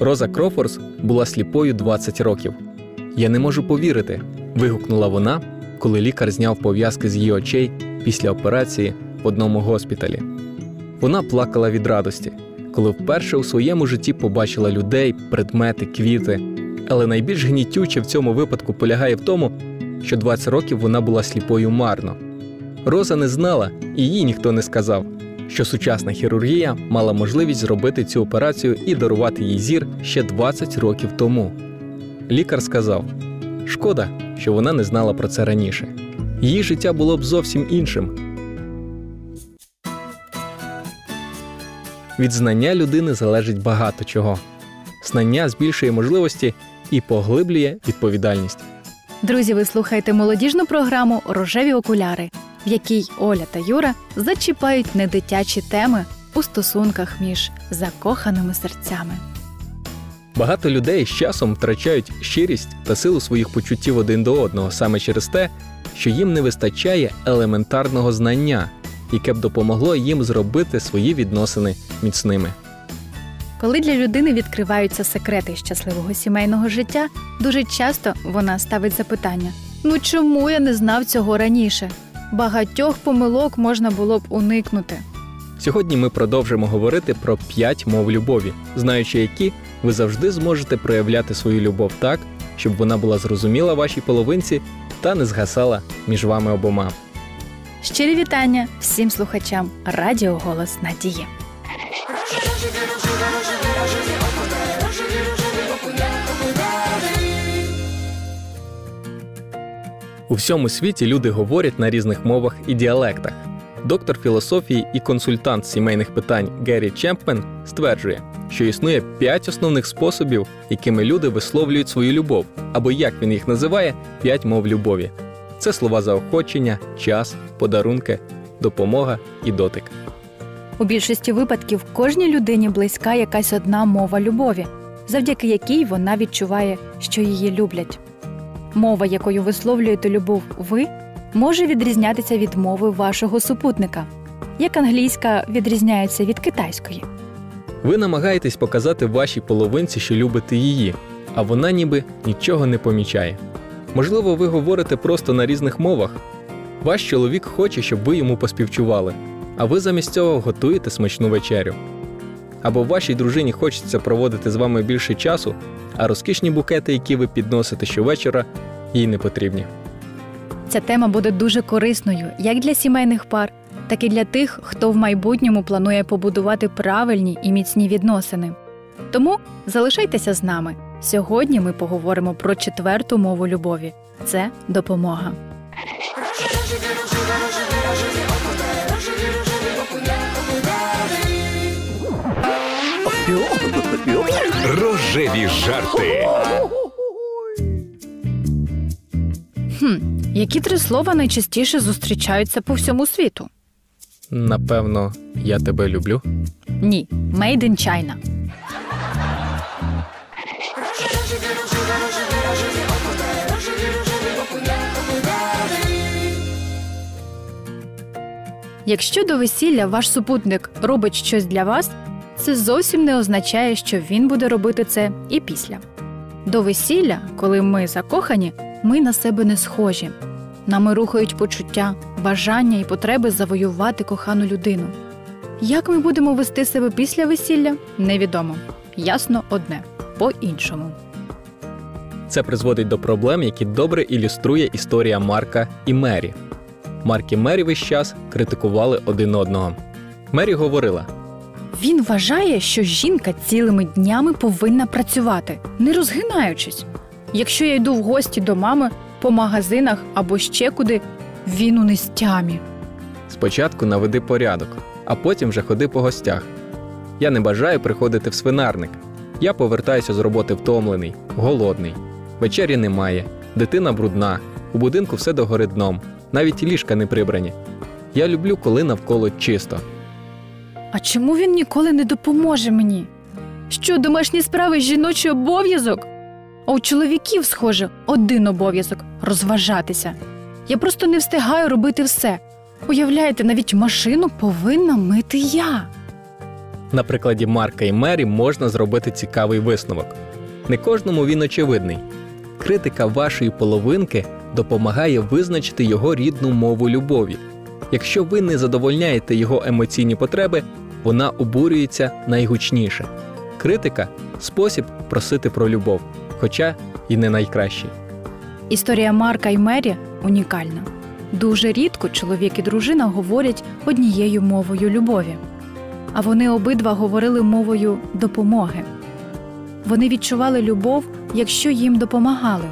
Роза Крофорс була сліпою 20 років. Я не можу повірити. вигукнула вона, коли лікар зняв пов'язки з її очей після операції в одному госпіталі. Вона плакала від радості, коли вперше у своєму житті побачила людей, предмети, квіти. Але найбільш гнітюче в цьому випадку полягає в тому, що 20 років вона була сліпою марно. Роза не знала, і їй ніхто не сказав, що сучасна хірургія мала можливість зробити цю операцію і дарувати їй зір ще 20 років тому. Лікар сказав: шкода, що вона не знала про це раніше. Її життя було б зовсім іншим. Від знання людини залежить багато чого. Знання збільшує можливості і поглиблює відповідальність. Друзі, ви слухаєте молодіжну програму Рожеві окуляри, в якій Оля та Юра зачіпають недитячі теми у стосунках між закоханими серцями. Багато людей з часом втрачають щирість та силу своїх почуттів один до одного саме через те, що їм не вистачає елементарного знання, яке б допомогло їм зробити свої відносини міцними. Коли для людини відкриваються секрети щасливого сімейного життя, дуже часто вона ставить запитання: ну чому я не знав цього раніше? Багатьох помилок можна було б уникнути. Сьогодні ми продовжимо говорити про п'ять мов любові, знаючи які ви завжди зможете проявляти свою любов так, щоб вона була зрозуміла вашій половинці та не згасала між вами обома. Щирі вітання всім слухачам Радіо Голос Надії. У всьому світі люди говорять на різних мовах і діалектах. Доктор філософії і консультант сімейних питань Геррі Чемпмен стверджує, що існує п'ять основних способів, якими люди висловлюють свою любов, або як він їх називає п'ять мов любові. Це слова заохочення, час, подарунки, допомога і дотик. У більшості випадків кожній людині близька якась одна мова любові, завдяки якій вона відчуває, що її люблять. Мова, якою висловлюєте любов ви, може відрізнятися від мови вашого супутника, як англійська відрізняється від китайської. Ви намагаєтесь показати вашій половинці, що любите її, а вона ніби нічого не помічає. Можливо, ви говорите просто на різних мовах. Ваш чоловік хоче, щоб ви йому поспівчували, а ви замість цього готуєте смачну вечерю. Або вашій дружині хочеться проводити з вами більше часу, а розкішні букети, які ви підносите щовечора, їй не потрібні. Ця тема буде дуже корисною як для сімейних пар, так і для тих, хто в майбутньому планує побудувати правильні і міцні відносини. Тому залишайтеся з нами. Сьогодні ми поговоримо про четверту мову любові це допомога. Рожеві жарти. Хм, які три слова найчастіше зустрічаються по всьому світу? Напевно, я тебе люблю. Ні, Made in China. Якщо до весілля ваш супутник робить щось для вас, це зовсім не означає, що він буде робити це і після. До весілля, коли ми закохані, ми на себе не схожі. Нами рухають почуття, бажання і потреби завоювати кохану людину. Як ми будемо вести себе після весілля, невідомо. Ясно одне по-іншому. Це призводить до проблем, які добре ілюструє історія Марка і Мері. Марк і Мері весь час критикували один одного. Мері говорила: Він вважає, що жінка цілими днями повинна працювати, не розгинаючись. Якщо я йду в гості до мами по магазинах або ще куди, він у нестямі. спочатку наведи порядок, а потім вже ходи по гостях. Я не бажаю приходити в свинарник. Я повертаюся з роботи втомлений, голодний. Вечері немає, дитина брудна, у будинку все догори дном, навіть ліжка не прибрані. Я люблю, коли навколо чисто. А чому він ніколи не допоможе мені? Що домашні справи жіночий обов'язок? А у чоловіків, схоже, один обов'язок розважатися. Я просто не встигаю робити все. Уявляєте, навіть машину повинна мити я. На прикладі Марка і Мері можна зробити цікавий висновок. Не кожному він очевидний. Критика вашої половинки допомагає визначити його рідну мову любові. Якщо ви не задовольняєте його емоційні потреби, вона обурюється найгучніше. Критика спосіб просити про любов, хоча і не найкращий. Історія Марка і Мері унікальна. Дуже рідко чоловік і дружина говорять однією мовою любові, а вони обидва говорили мовою допомоги. Вони відчували любов, якщо їм допомагали.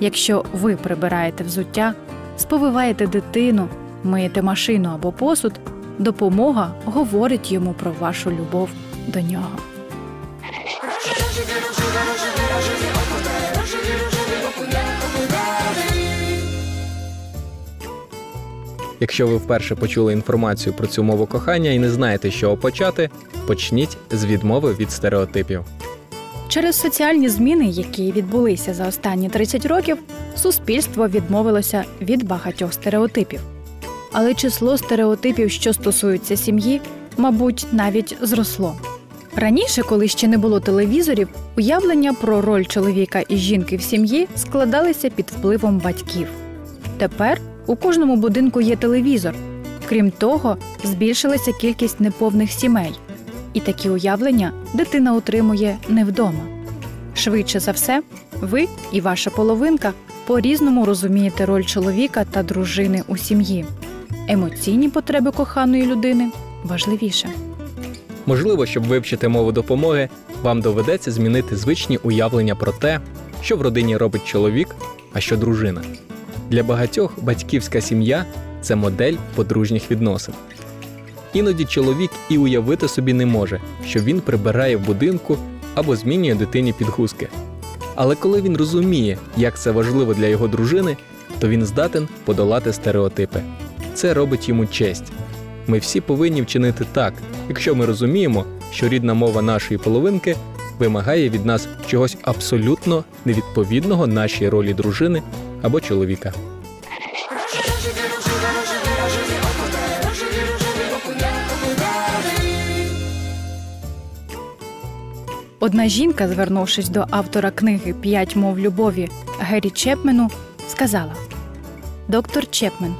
Якщо ви прибираєте взуття, сповиваєте дитину, миєте машину або посуд, допомога говорить йому про вашу любов до нього. Якщо ви вперше почули інформацію про цю мову кохання і не знаєте, з чого почати, почніть з відмови від стереотипів. Через соціальні зміни, які відбулися за останні 30 років, суспільство відмовилося від багатьох стереотипів. Але число стереотипів, що стосуються сім'ї, мабуть, навіть зросло. Раніше, коли ще не було телевізорів, уявлення про роль чоловіка і жінки в сім'ї складалися під впливом батьків. Тепер у кожному будинку є телевізор. Крім того, збільшилася кількість неповних сімей, і такі уявлення дитина отримує не вдома. Швидше за все, ви і ваша половинка по-різному розумієте роль чоловіка та дружини у сім'ї. Емоційні потреби коханої людини важливіше. Можливо, щоб вивчити мову допомоги, вам доведеться змінити звичні уявлення про те, що в родині робить чоловік, а що дружина. Для багатьох батьківська сім'я це модель подружніх відносин. Іноді чоловік і уявити собі не може, що він прибирає в будинку або змінює дитині підгузки. Але коли він розуміє, як це важливо для його дружини, то він здатен подолати стереотипи. Це робить йому честь. Ми всі повинні вчинити так, якщо ми розуміємо, що рідна мова нашої половинки вимагає від нас чогось абсолютно невідповідного нашій ролі дружини або чоловіка. Одна жінка, звернувшись до автора книги П'ять мов любові Гері Чепмену, сказала: Доктор Чепмен,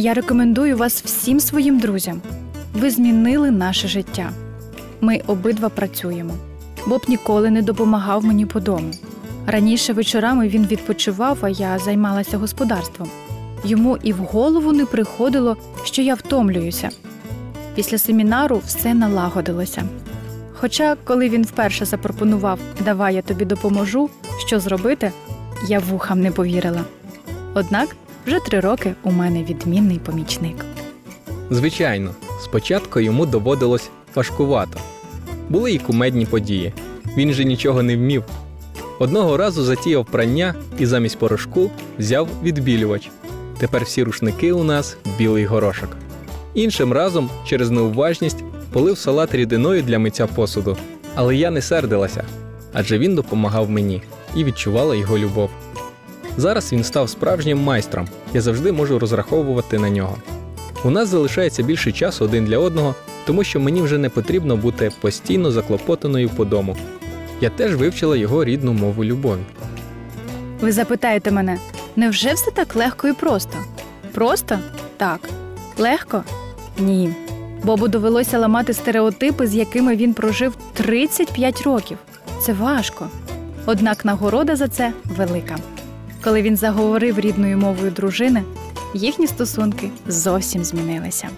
я рекомендую вас всім своїм друзям. Ви змінили наше життя. Ми обидва працюємо. Боб ніколи не допомагав мені по дому. Раніше вечорами він відпочивав, а я займалася господарством. Йому і в голову не приходило, що я втомлююся. Після семінару все налагодилося. Хоча, коли він вперше запропонував Давай я тобі допоможу, що зробити, я вухам не повірила. Однак вже три роки у мене відмінний помічник. Звичайно, спочатку йому доводилось важкувато. Були й кумедні події. Він же нічого не вмів. Одного разу затіяв прання і замість порошку взяв відбілювач. Тепер всі рушники у нас білий горошок. Іншим разом, через неуважність, полив салат рідиною для миття посуду. Але я не сердилася, адже він допомагав мені і відчувала його любов. Зараз він став справжнім майстром, я завжди можу розраховувати на нього. У нас залишається більше часу один для одного, тому що мені вже не потрібно бути постійно заклопотаною по дому. Я теж вивчила його рідну мову любові. Ви запитаєте мене, невже все так легко і просто? Просто? Так. Легко? Ні. Бобу довелося ламати стереотипи, з якими він прожив 35 років. Це важко. Однак нагорода за це велика. Коли він заговорив рідною мовою дружини, їхні стосунки зовсім змінилися.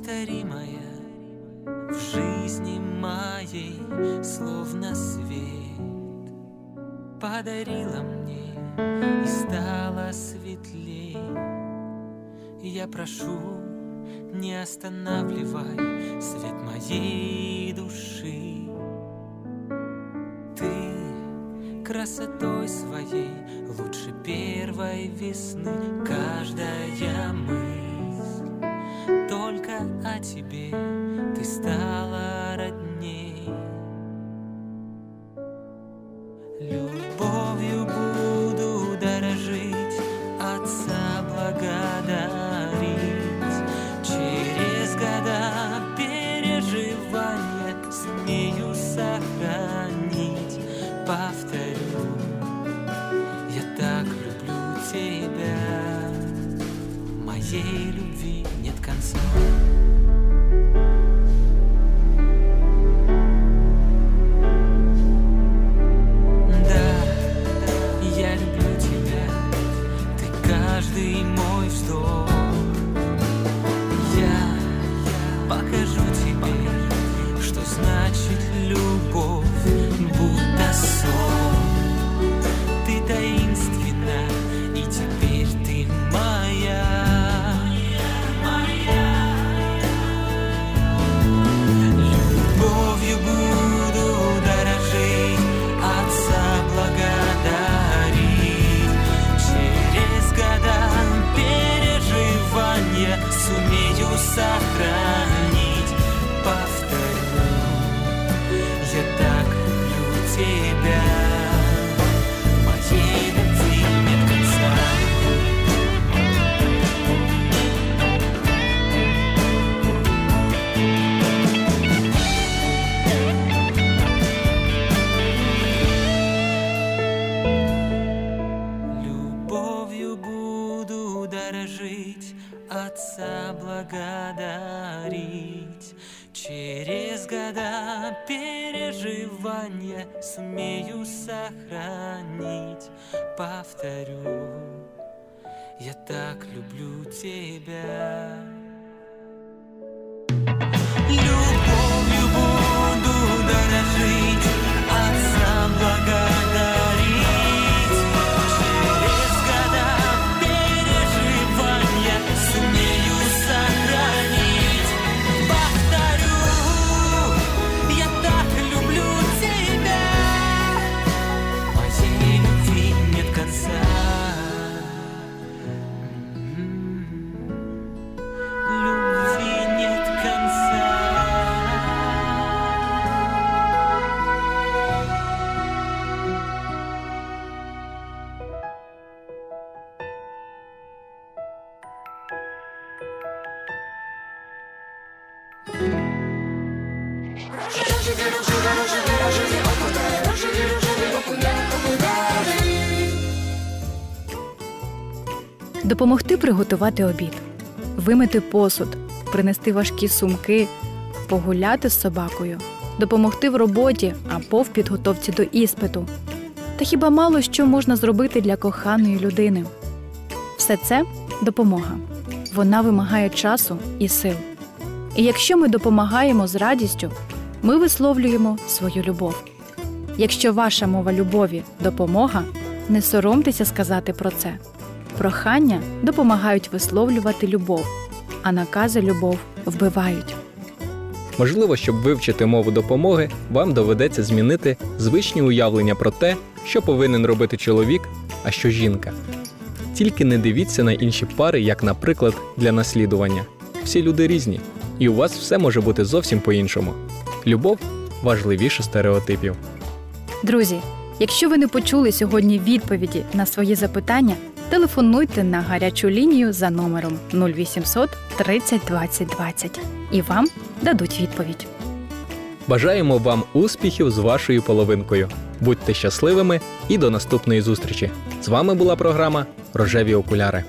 Неповторимая в жизни моей, словно свет, подарила мне и стало светлей. Я прошу, не останавливай свет моей души. Ты красотой своей лучше первой весны. Каждая мысль только о тебе ты стала года переживания сумею сохранить. Повторю, я так люблю тебя. Допомогти приготувати обід, вимити посуд, принести важкі сумки, погуляти з собакою, допомогти в роботі або в підготовці до іспиту. Та хіба мало що можна зробити для коханої людини? Все це допомога. Вона вимагає часу і сил. І якщо ми допомагаємо з радістю, ми висловлюємо свою любов. Якщо ваша мова любові допомога, не соромтеся сказати про це. Прохання допомагають висловлювати любов, а накази любов вбивають. Можливо, щоб вивчити мову допомоги, вам доведеться змінити звичні уявлення про те, що повинен робити чоловік, а що жінка. Тільки не дивіться на інші пари, як, наприклад, для наслідування. Всі люди різні, і у вас все може бути зовсім по-іншому. Любов важливіше стереотипів. Друзі, якщо ви не почули сьогодні відповіді на свої запитання, телефонуйте на гарячу лінію за номером 0800 30 20 20 і вам дадуть відповідь. Бажаємо вам успіхів з вашою половинкою. Будьте щасливими і до наступної зустрічі. З вами була програма Рожеві окуляри.